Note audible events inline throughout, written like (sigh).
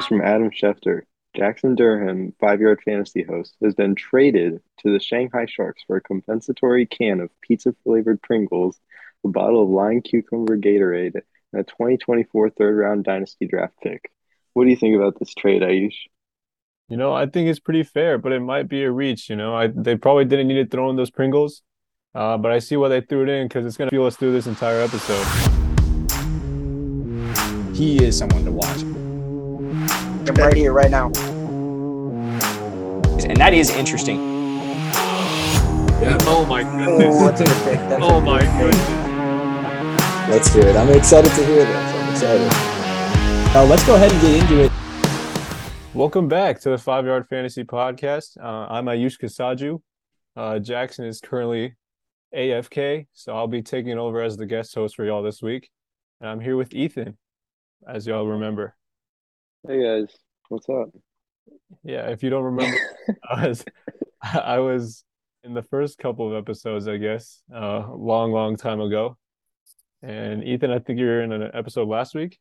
news from Adam Schefter. Jackson Durham, five yard fantasy host, has been traded to the Shanghai Sharks for a compensatory can of pizza flavored Pringles, a bottle of lime cucumber Gatorade, and a 2024 third round dynasty draft pick. What do you think about this trade, Ayush? You know, I think it's pretty fair, but it might be a reach. You know, I they probably didn't need to throw in those Pringles, uh, but I see why they threw it in because it's going to fuel us through this entire episode. He is someone to watch. I'm right here, right now. And that is interesting. Oh my Oh, goodness. that's a good pick. That's a Oh good my pick. goodness. Let's do it. I'm excited to hear this. I'm excited. Uh, let's go ahead and get into it. Welcome back to the Five Yard Fantasy Podcast. Uh, I'm Ayush Kasaju. Uh, Jackson is currently AFK, so I'll be taking over as the guest host for y'all this week. And I'm here with Ethan, as y'all remember. Hey guys, what's up? Yeah, if you don't remember, (laughs) I was I was in the first couple of episodes, I guess, uh, long, long time ago. And Ethan, I think you were in an episode last week.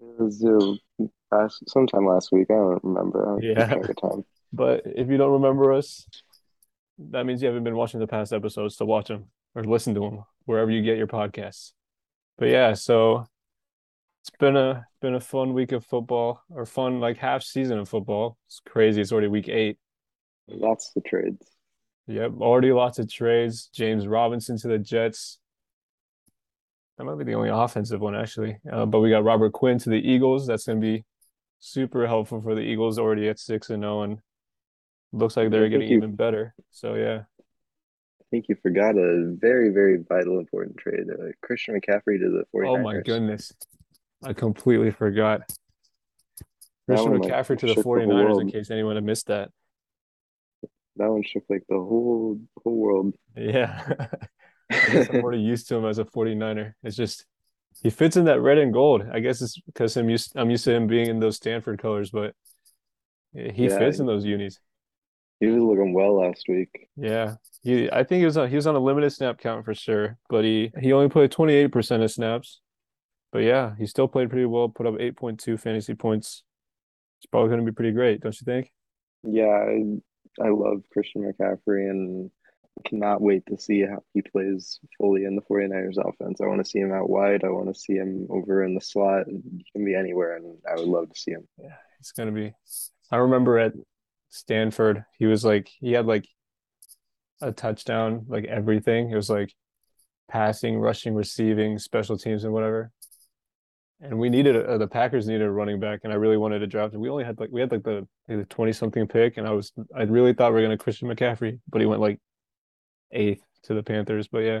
It was uh, last, sometime last week. I don't remember. I Yeah. time. But if you don't remember us, that means you haven't been watching the past episodes to watch them or listen to them wherever you get your podcasts. But yeah, so it's been a been a fun week of football or fun like half season of football. It's crazy. It's already week eight. Lots of trades. Yep, already lots of trades. James Robinson to the Jets. That might be the only offensive one actually. Uh, but we got Robert Quinn to the Eagles. That's going to be super helpful for the Eagles already at six and zero, and looks like they're getting you- even better. So yeah, I think you forgot a very, very vital, important trade. Uh, Christian McCaffrey to the 49ers. oh my goodness, I completely forgot. Christian one, like, McCaffrey to the shook the 49ers in case anyone had missed that. That one shook like the whole whole world. Yeah. (laughs) I guess I'm already used to him as a 49er. It's just he fits in that red and gold. I guess it's because I'm used I'm used to him being in those Stanford colors, but he Yeah. fits in those unis. He was looking well last week. Yeah. He I think he was on he was on a limited snap count for sure, but he he only played 28% of snaps. But yeah, he still played pretty well, put up 8.2 fantasy points. It's probably going to be pretty great, don't you think? Yeah, I, I love Christian McCaffrey and cannot wait to see how he plays fully in the 49ers offense. I want to see him out wide. I want to see him over in the slot. He can be anywhere, and I would love to see him. Yeah, it's gonna be. I remember at Stanford, he was like he had like a touchdown, like everything. It was like passing, rushing, receiving, special teams, and whatever. And we needed a, the Packers needed a running back, and I really wanted to draft him. We only had like we had like the the twenty something pick, and I was I really thought we were gonna Christian McCaffrey, but he went like eighth to the Panthers. But yeah,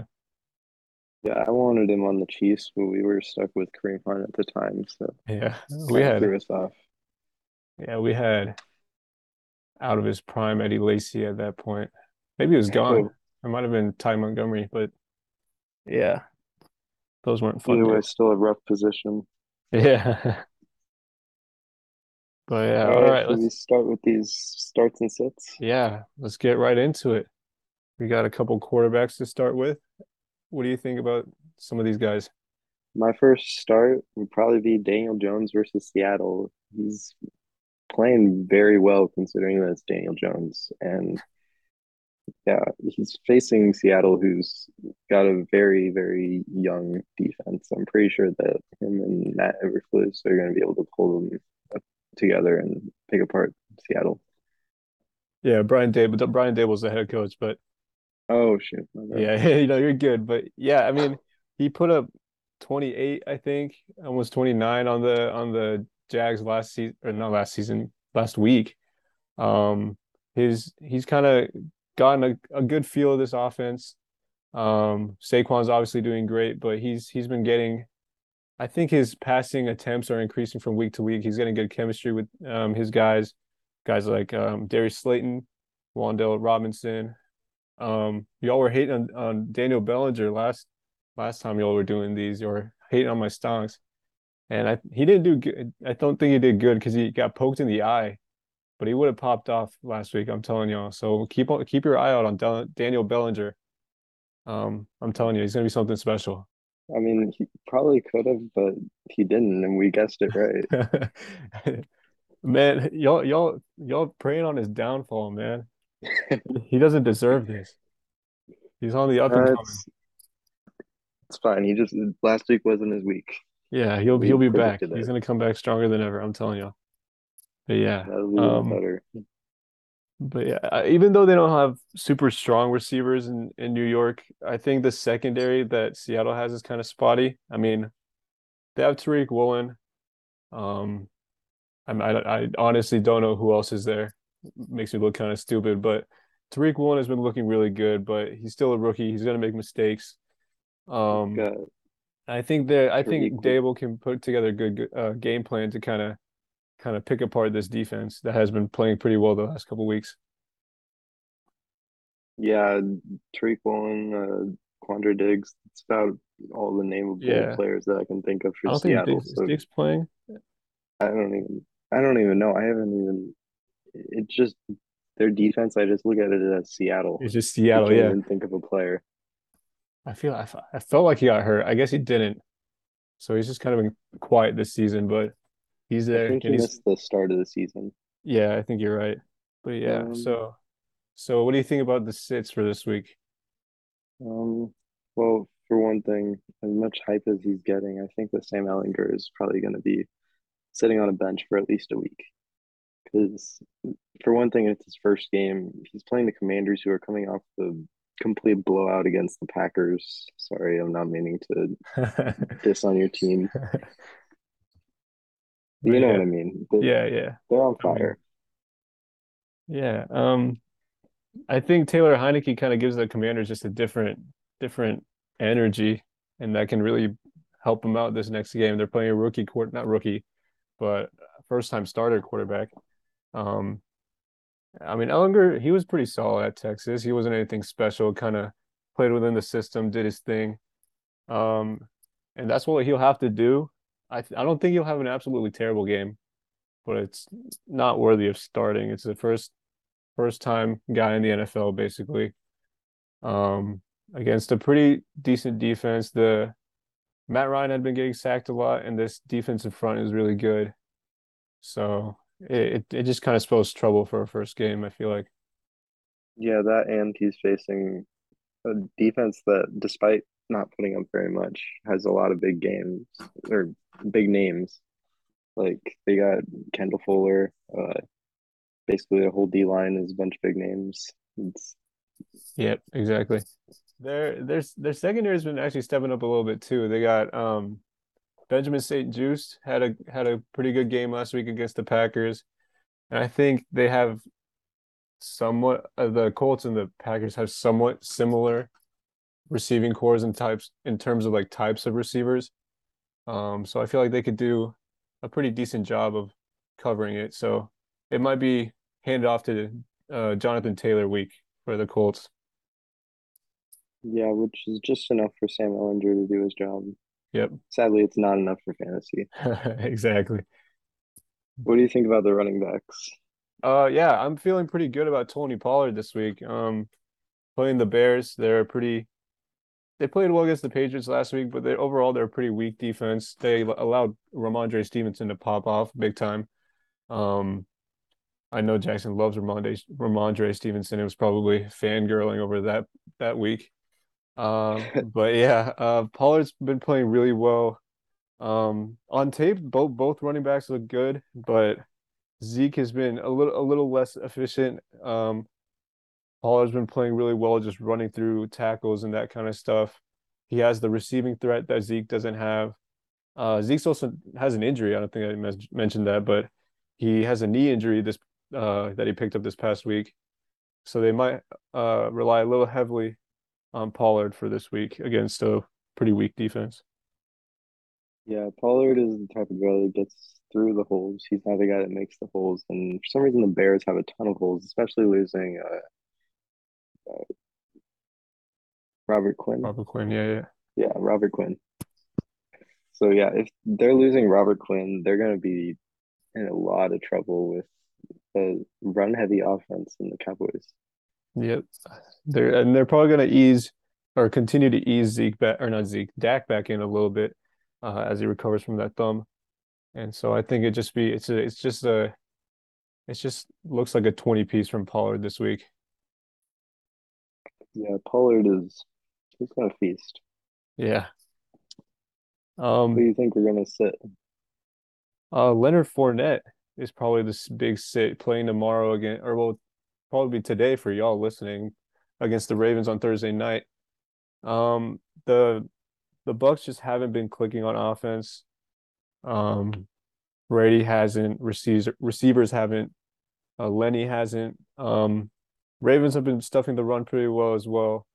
Yeah, I wanted him on the Chiefs, but we were stuck with Kareem Hunt at the time, so yeah, we had threw us off. Yeah, we had out of his prime Eddie Lacy at that point. Maybe he was gone. It might have been Ty Montgomery, but yeah, those weren't fun. Either way, days. still a rough position. Yeah. (laughs) But yeah, all All right, we let's start with these starts and sits? yeah, let's get right into it. We got a couple quarterbacks to start with. What do you think about some of these guys? My first start would probably be Daniel Jones versus Seattle. He's playing very well considering that it's Daniel Jones. And yeah, he's facing Seattle, who's got a very, very young defense. I'm pretty sure that him and Matt Eberflus are going to be able to pull them together and pick apart Seattle. Yeah, Brian Daboll. Brian Daboll's the head coach, but Oh, bad. Yeah, (laughs) you know, you're good. But yeah, I mean, he put up 28, I think, almost 29 on the on the Jags last season or not last season, last week. Um his he's kind of gotten a, a good feel of this offense. Um Saquon's obviously doing great, but he's he's been getting I think his passing attempts are increasing from week to week. He's getting good chemistry with um his guys, guys like um Darius Slayton, Wan'Dale Robinson, um, y'all were hating on, on Daniel Bellinger last last time y'all were doing these. You were hating on my stonks, and I he didn't do good. I don't think he did good because he got poked in the eye, but he would have popped off last week. I'm telling y'all. So keep on keep your eye out on Del- Daniel Bellinger. Um, I'm telling you, he's gonna be something special. I mean, he probably could have, but he didn't, and we guessed it right. (laughs) Man, y'all y'all y'all preying on his downfall, man. He doesn't deserve this. He's on the up and Uh, coming. it's it's fine. He just last week wasn't his week. Yeah, he'll we he'll be back. He's gonna come back stronger than ever, I'm telling you. But yeah, That'll be even um, better. but yeah, even though they don't have super strong receivers in in New York, I think the secondary that Seattle has is kind of spotty. I mean, they have Tariq Woolen. Um, I'm, I I honestly don't know who else is there. Makes me look kind of stupid, but Tariq Woolen has been looking really good, but he's still a rookie. He's gonna make mistakes. Um, I think that I think Daboll can put together a good uh, game plan to kind of kind of pick apart this defense that has been playing pretty well the last couple weeks. yeah, Tariq Woolen, uh, Quandre Diggs. It's about all the nameable Yeah. players that I can think of I for don't think Seattle. Diggs, is So Diggs playing. I don't even I don't even know. I haven't even. It's just their defense. I just look at it as Seattle. It's just Seattle. I can't yeah. even think of a player. I feel I, I felt like he got hurt. I guess he didn't. So he's just kind of been quiet this season, but he's there. I think he he's missed the start of the season. yeah, I think you're right. But yeah, Um, so so what do you think about the sits for this week? Um, well, for one thing, as much hype as he's getting, I think that Sam Ehlinger is probably going to be sitting on a bench for at least a week. Because, for one thing, it's his first game. He's playing the Commanders, who are coming off the complete blowout against the Packers. Sorry, I'm not meaning to (laughs) diss on your team. (laughs) You know yeah. what I mean? They- Yeah, yeah. They're on fire. Yeah, um, I think Taylor Heinicke kind of gives the Commanders just a different, different energy, and that can really help them out this next game. They're playing a rookie court, not rookie, but first time starter quarterback. Um, I mean, Ehlinger, he was pretty solid at Texas. He wasn't anything special, kind of played within the system, did his thing. Um, and that's what he'll have to do. I I don't think he'll have an absolutely terrible game, but it's not worthy of starting. It's the first first time guy in the NFL basically. Um, against a pretty decent defense. The Matt Ryan had been getting sacked a lot, and this defensive front is really good. So it, it just kind of spells trouble for a first game, I feel like. Yeah, that and he's facing a defense that, despite not putting up very much, has a lot of big games or big names. Like they got Kendall Fuller. Uh, basically, the whole D line is a bunch of big names. It's Yep, exactly. Their their their secondary has been actually stepping up a little bit too. They got um Benjamin St-Juste had a had a pretty good game last week against the Packers. And I think they have somewhat uh, the Colts and the Packers have somewhat similar receiving cores and types in terms of like types of receivers. Um, so I feel like they could do a pretty decent job of covering it. So it might be handed off to uh, Jonathan Taylor week for the Colts. yeah, which is just enough for Sam Ehlinger to do his job. Yep, Sadly, it's not enough for fantasy. (laughs) exactly. What do you think about the running backs? Uh, yeah, I'm feeling pretty good about Tony Pollard this week. Um, playing the Bears, they're a pretty. They played well against the Patriots last week, but they overall they're a pretty weak defense. They allowed Rhamondre Stevenson to pop off big time. Um, I know Jackson loves Rhamondre Rhamondre Stevenson. It was probably fangirling over that that week. Um, (laughs) but yeah, uh, Pollard's been playing really well. Um, on tape, both both running backs look good, but Zeke has been a little a little less efficient. Um, Pollard's been playing really well, just running through tackles and that kind of stuff. He has the receiving threat that Zeke doesn't have. Uh, Zeke's also has an injury. I don't think I mentioned that, but he has a knee injury this uh, that he picked up this past week. So they might uh, rely a little heavily on Pollard for this week against a pretty weak defense. Yeah, Pollard is the type of guy that gets through the holes. He's not the guy that makes the holes. And for some reason, the Bears have a ton of holes, especially losing uh, uh, Robert Quinn. Robert Quinn, yeah, yeah. Yeah, Robert Quinn. So yeah, if they're losing Robert Quinn, they're going to be in a lot of trouble with the run-heavy offense in the Cowboys. Yep. They're and they're probably going to ease or continue to ease Zeke back or not Zeke, Dak back in a little bit uh, as he recovers from that thumb. And so I think it just be it's a, it's just a it just looks like a 20 piece from Pollard this week. Yeah, Pollard is he's gonna feast. Yeah. Um, Who do you think we're gonna sit? uh, Leonard Fournette is probably this big sit playing tomorrow again, or well, probably today for y'all listening against the Ravens on Thursday night. Um, the the Bucs just haven't been clicking on offense. Um, Brady hasn't, receivers receivers haven't, uh, Lenny hasn't. Um, Ravens have been stuffing the run pretty well as well.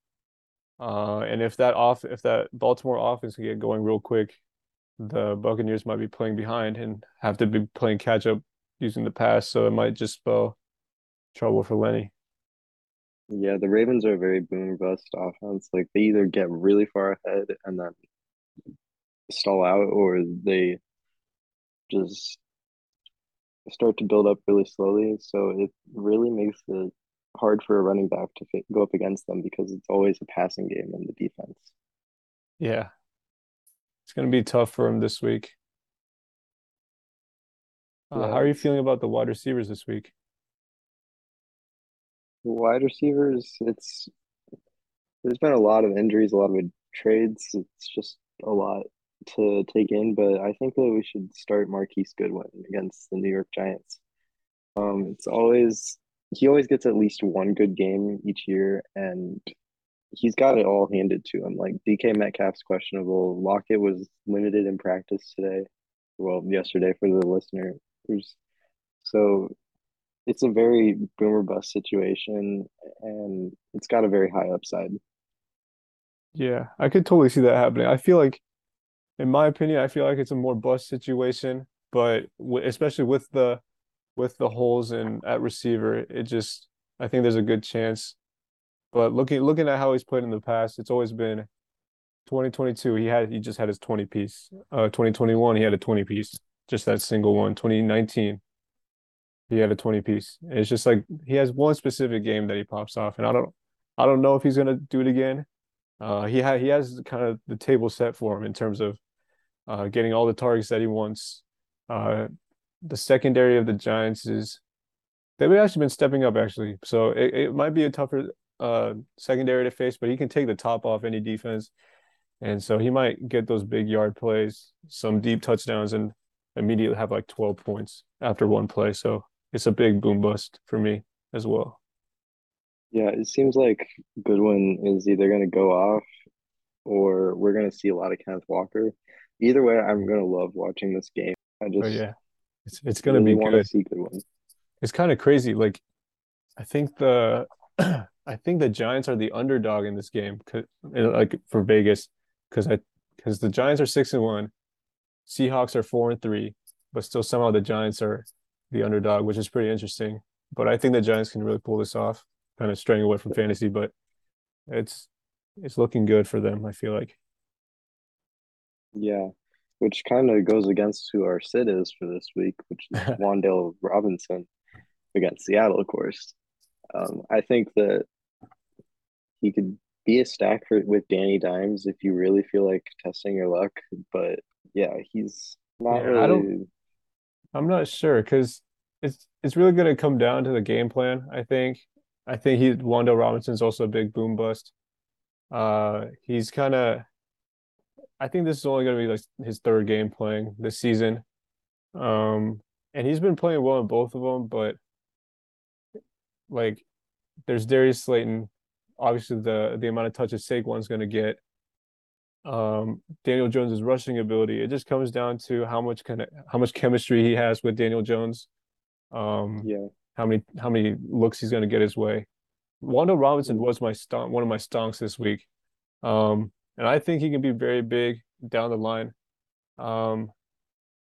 Uh, and if that off if that Baltimore offense can get going real quick, the Buccaneers might be playing behind and have to be playing catch up using the pass, so it might just spell trouble for Lenny. Yeah, the Ravens are a very boom bust offense. Like they either get really far ahead and then stall out, or they just start to build up really slowly. So it really makes it hard for a running back to go up against them because it's always a passing game in the defense. Yeah, it's gonna be tough for him this week. Uh, Yeah, how are you feeling about the wide receivers this week? wide receivers. It's there's been a lot of injuries, a lot of trades. It's just a lot to take in, but I think that we should start Marquise Goodwin against the New York Giants. Um, it's always he always gets at least one good game each year, and he's got it all handed to him. Like DK Metcalf's questionable. Lockett was limited in practice today. Well, yesterday for the listeners. So it's a very boomer bust situation, and it's got a very high upside. Yeah, I could totally see that happening. I feel like, in my opinion, I feel like it's a more bust situation, but w especially with the with the holes in at receiver, it just I think there's a good chance. But looking looking at how he's played in the past, it's always been 2022. He had he just had his 20 piece. Uh, 2021 he had a 20 piece, just that single one. 2019 he had a 20 piece. And it's just like he has one specific game that he pops off, and I don't I don't know if he's gonna do it again. Uh, he had he has kind of the table set for him in terms of uh, getting all the targets that he wants. Uh, the secondary of the Giants is they've actually been stepping up actually, so it, it might be a tougher uh secondary to face, but he can take the top off any defense, and so he might get those big yard plays, some deep touchdowns, and immediately have like 12 points after one play. So it's a big boom bust for me as well. Yeah, it seems like Goodwin is either going to go off or we're going to see a lot of Kenneth Walker. Either way, I'm going to love watching this game. I But just yeah, it's it's gonna really be to good. see Goodwin. It's kind of crazy. Like I think the (clears throat) I think the Giants are the underdog in this game, like for Vegas, because I because the Giants are six and one, Seahawks are four and three, but still somehow the Giants are the underdog, which is pretty interesting. But I think the Giants can really pull this off, kind of straying away from fantasy, but it's it's looking good for them, I feel like. Yeah, which kind of goes against who our sit is for this week, which is (laughs) Wan'Dale Robinson against Seattle, of course. Um, I think that he could be a stack for with Danny Dimes if you really feel like testing your luck. But yeah, he's not Yeah, I don't- I'm not sure because it's it's really going to come down to the game plan. I think. I think he Wan'Dale Robinson's also a big boom bust. Uh, he's kind of. I think this is only going to be like his third game playing this season. Um, and he's been playing well in both of them, but like, there's Darius Slayton. Obviously, the the amount of touches Saquon's going to get. Um, Daniel Jones's rushing ability. It just comes down to how much kind of how much chemistry he has with Daniel Jones. Um, Yeah, how many how many looks he's going to get his way. Wando Robinson was my stonk, one of my stonks this week. Um, and I think he can be very big down the line. Um,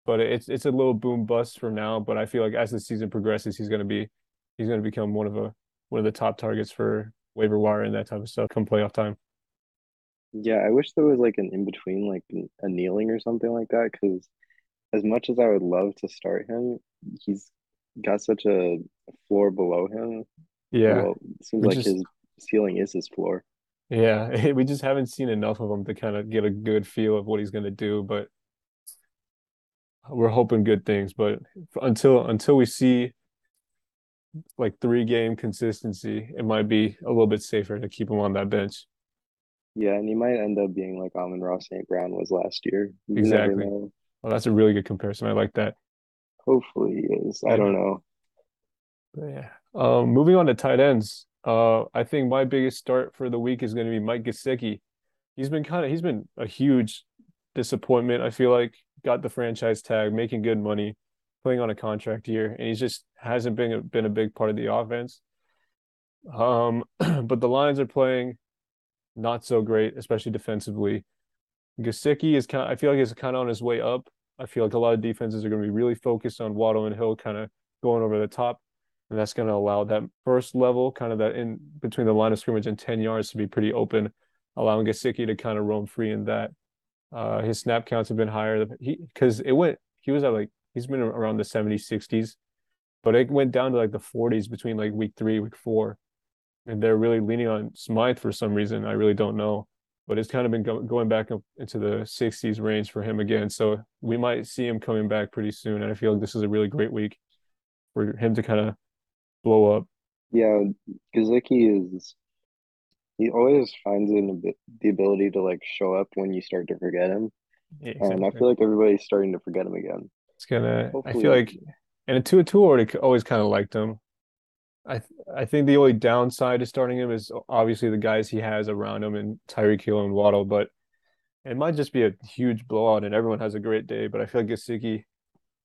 but it's it's a little boom bust for now, but I feel like as the season progresses, he's going to be he's going to become one of a one of the top targets for waiver wire and that type of stuff come playoff time. yeah. I wish there was like an in between, like a kneeling or something like that. Because as much as I would love to start him, he's got such a floor below him. Yeah. Well, it seems we like just- his ceiling is his floor. Yeah, (laughs) we just haven't seen enough of him to kind of get a good feel of what he's going to do, but we're hoping good things. But until until we see like three game consistency, it might be a little bit safer to keep him on that bench. Yeah, and he might end up being like Amon-Ra St. Brown was last year. You Exactly. Well, that's a really good comparison. I like that. Hopefully he is. I don't know. But yeah. Um, moving on to tight ends. Uh, I think my biggest start for the week is going to be Mike Gesicki. He's been kind of he's been a huge disappointment. I feel like got the franchise tag, making good money, playing on a contract year, and he just hasn't been a, been a big part of the offense. Um, (clears throat) but the Lions are playing not so great, especially defensively. Gesicki is kind of, I feel like he's kind of on his way up. I feel like a lot of defenses are going to be really focused on Waddle and Hill kind of going over the top. And that's going to allow that first level, kind of that in between the line of scrimmage and 10 yards to be pretty open, allowing Gesicki to kind of roam free in that. Uh, his snap counts have been higher. He because it went he was at like he's been around the 70s, 60s, but it went down to like the 40s between like week three, week four. And they're really leaning on Smythe for some reason. I really don't know. But it's kind of been go- going back up into the 60s range for him again. So we might see him coming back pretty soon. And I feel like this is a really great week for him to kind of blow up. Yeah, Gesicki is he always finds an the ability to like show up when you start to forget him. Yeah, And I feel like everybody's starting to forget him again. It's gonna. I feel like, and Tua Tua already always kind of liked him. I th- I think the only downside to starting him is obviously the guys he has around him and Tyreek Hill and Waddle, but it might just be a huge blowout and everyone has a great day. But I feel like Gesicki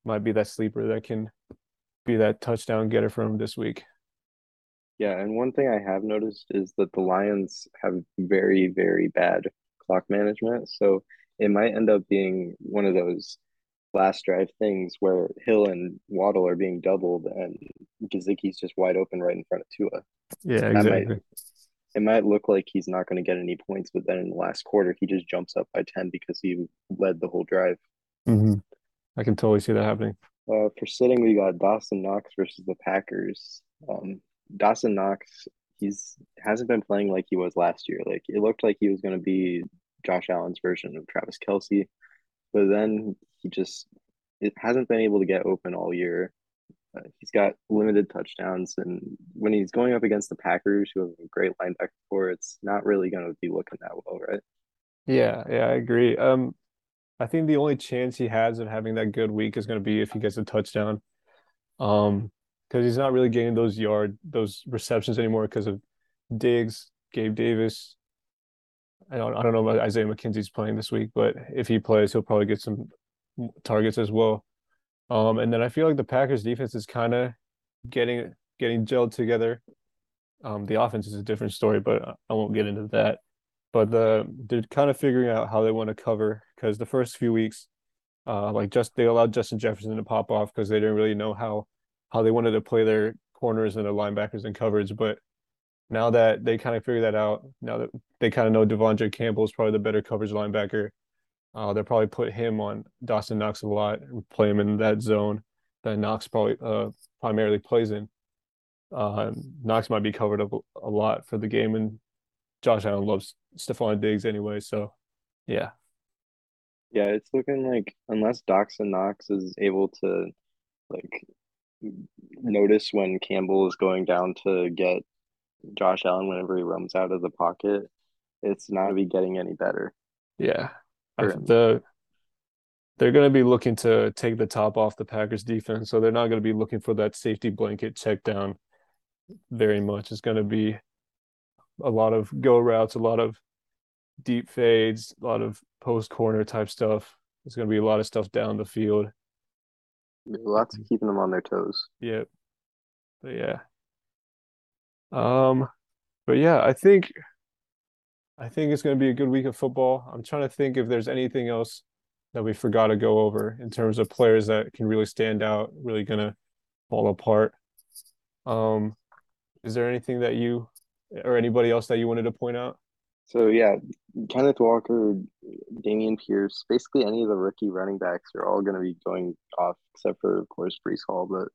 might be that sleeper that can be that touchdown getter for him this week. Yeah, and one thing I have noticed is that the Lions have very, very bad clock management. So it might end up being one of those last drive things where Hill and Waddle are being doubled and Gesicki's just wide open right in front of Tua. Yeah, might- exactly. It might look like he's not going to get any points, but then in the last quarter, he just jumps up by 10 because he led the whole drive. hmm I can totally see that happening. Uh, for sitting, we got Dawson Knox versus the Packers. Um, Dawson Knox, he's hasn't been playing like he was last year. Like it looked like he was going to be Josh Allen's version of Travis Kelce, but then he just it hasn't been able to get open all year. Uh, he's got limited touchdowns, and when he's going up against the Packers, who have a great linebacker core, it's not really going to be looking that well, right? Yeah, yeah, I agree. Um, I think the only chance he has of having that good week is going to be if he gets a touchdown. Um, because he's not really getting those yard, those receptions anymore because of Diggs, Gabe Davis. I don't, I don't know about Isaiah McKenzie's playing this week, but if he plays, he'll probably get some targets as well. Um, and then I feel like the Packers defense is kind of getting getting gelled together. Um, the offense is a different story, but I won't get into that but the they're kind of figuring out how they want to cover because the first few weeks, uh, like just they allowed Justin Jefferson to pop off because they didn't really know how how they wanted to play their corners and their linebackers and coverage. But now that they kind of figured that out, now that they kind of know De'Vondre Campbell is probably the better coverage linebacker, uh, they'll probably put him on Dawson Knox a lot and play him in that zone that Knox probably uh primarily plays in. Uh, Knox might be covered up a, a lot for the game, and Josh Allen loves Stefon Diggs anyway, so yeah. Yeah, it's looking like unless Dawson Knox is able to like notice when Campbell is going down to get Josh Allen whenever he roams out of the pocket, it's not gonna be getting any better. Yeah. I, For him. the they're going to be looking to take the top off the Packers defense, so they're not going to be looking for that safety blanket check down very much. It's going to be a lot of go routes, a lot of deep fades, a lot of post corner type stuff. There's going to be a lot of stuff down the field. Lots of keeping them on their toes. Yep. But yeah. Um, but yeah, I think I think it's going to be a good week of football. I'm trying to think if there's anything else that we forgot to go over in terms of players that can really stand out, really gonna fall apart. Um, is there anything that you or anybody else that you wanted to point out? So yeah, Kenneth Walker, Dameon Pierce, basically any of the rookie running backs are all gonna be going off except for of course Breece Hall, but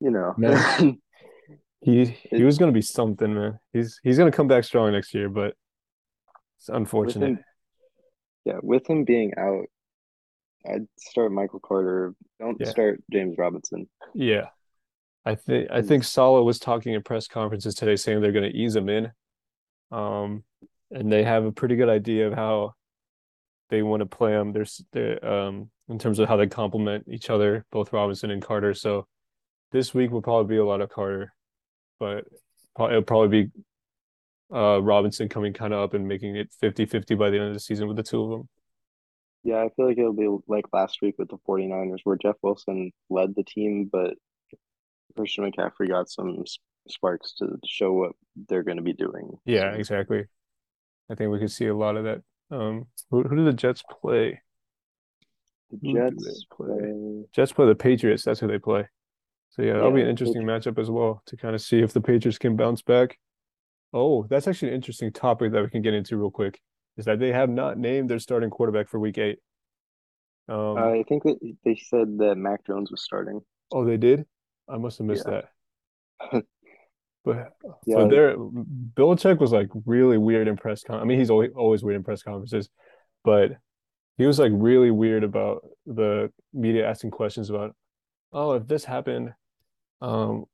you know. Man. (laughs) He he was gonna be something, man. He's he's gonna come back strong next year, but it's With unfortunate. him, yeah, with him being out, I'd start Michael Carter. Don't Yeah. start James Robinson. Yeah. I think I think Salah was talking at press conferences today saying they're going to ease him in, um, and they have a pretty good idea of how they want to play them. There's they um in terms of how they complement each other, both Robinson and Carter. So this week will probably be a lot of Carter, but it'll probably be uh Robinson coming kind of up and making it 50-50 by the end of the season with the two of them. Yeah, I feel like it'll be like last week with the 49ers where Jeff Wilson led the team, but Christian McCaffrey got some sparks to show what they're going to be doing. Yeah, So, exactly. I think we could see a lot of that. Um, who who do the Jets play? the Jets play? play. Jets play the Patriots. That's who they play. So yeah, that'll be an interesting matchup as well to kind of see if the Patriots can bounce back. Oh, that's actually an interesting topic that we can get into real quick. Is that they have not named their starting quarterback for Week Eight. Um, I think that they said that Mac Jones was starting. oh, they did. I must have missed Yeah. that. (laughs) But Yeah, but there, Belichick was like really weird in press con. I mean, he's always always weird in press conferences, but he was like really weird about the media asking questions about, oh, if this happened, um,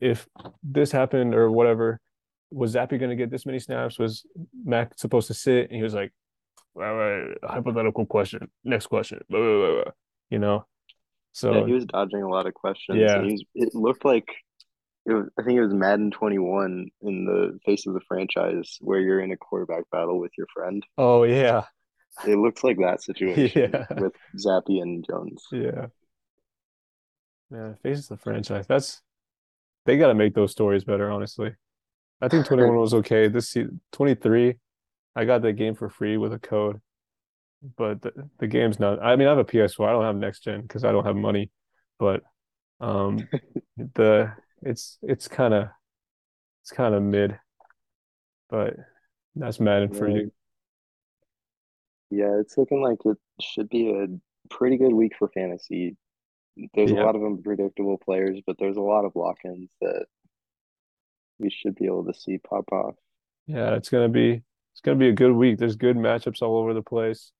if this happened or whatever, was Zappe going to get this many snaps? Was Mac supposed to sit? And he was like, "Wait, wait, hypothetical question. Next question. Blah, blah, blah, blah." You know, so yeah, he was dodging a lot of questions. Yeah. and he was, it looked like it was, I think it was Madden 21 in the face of the franchise where you're in a quarterback battle with your friend. oh yeah, It looks like that situation (laughs) Yeah. with Zappe and Jones. Yeah. Yeah, faces the franchise. That's they got to make those stories better, honestly. I think 21 was okay. This season, 23, I got that game for free with a code, but the, the game's not. I mean, I have a PS4. I don't have next gen because I don't have money, but um, (laughs) the it's it's kind of it's kind of mid, but that's Madden for you. Yeah, it's looking like it should be a pretty good week for fantasy. There's Yeah. a lot of unpredictable players, but there's a lot of lock-ins that we should be able to see pop off. Yeah, it's gonna be it's gonna be a good week. There's good matchups all over the place.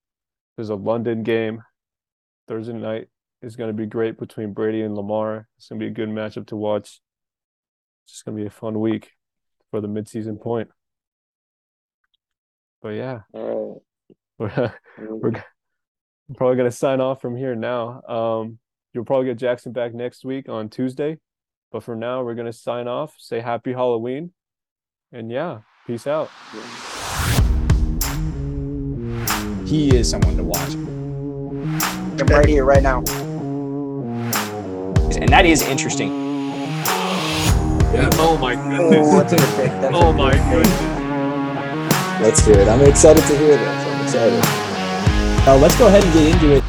There's a London game Thursday night is gonna be great between Brady and Lamar. It's gonna be a good matchup to watch. It's just gonna be a fun week for the midseason point. But yeah, All (laughs) we're right. we're probably gonna sign off from here now. Um, you'll probably get Jackson back next week on Tuesday, but for now we're gonna sign off. Say happy Halloween, and yeah, peace out. He is someone to watch. I'm right here, right now. And that is interesting. Oh my Oh, goodness. that's a good pick. That's Oh my goodness. Let's hear it. I'm excited to hear this. I'm excited. Uh, let's go ahead and get into it.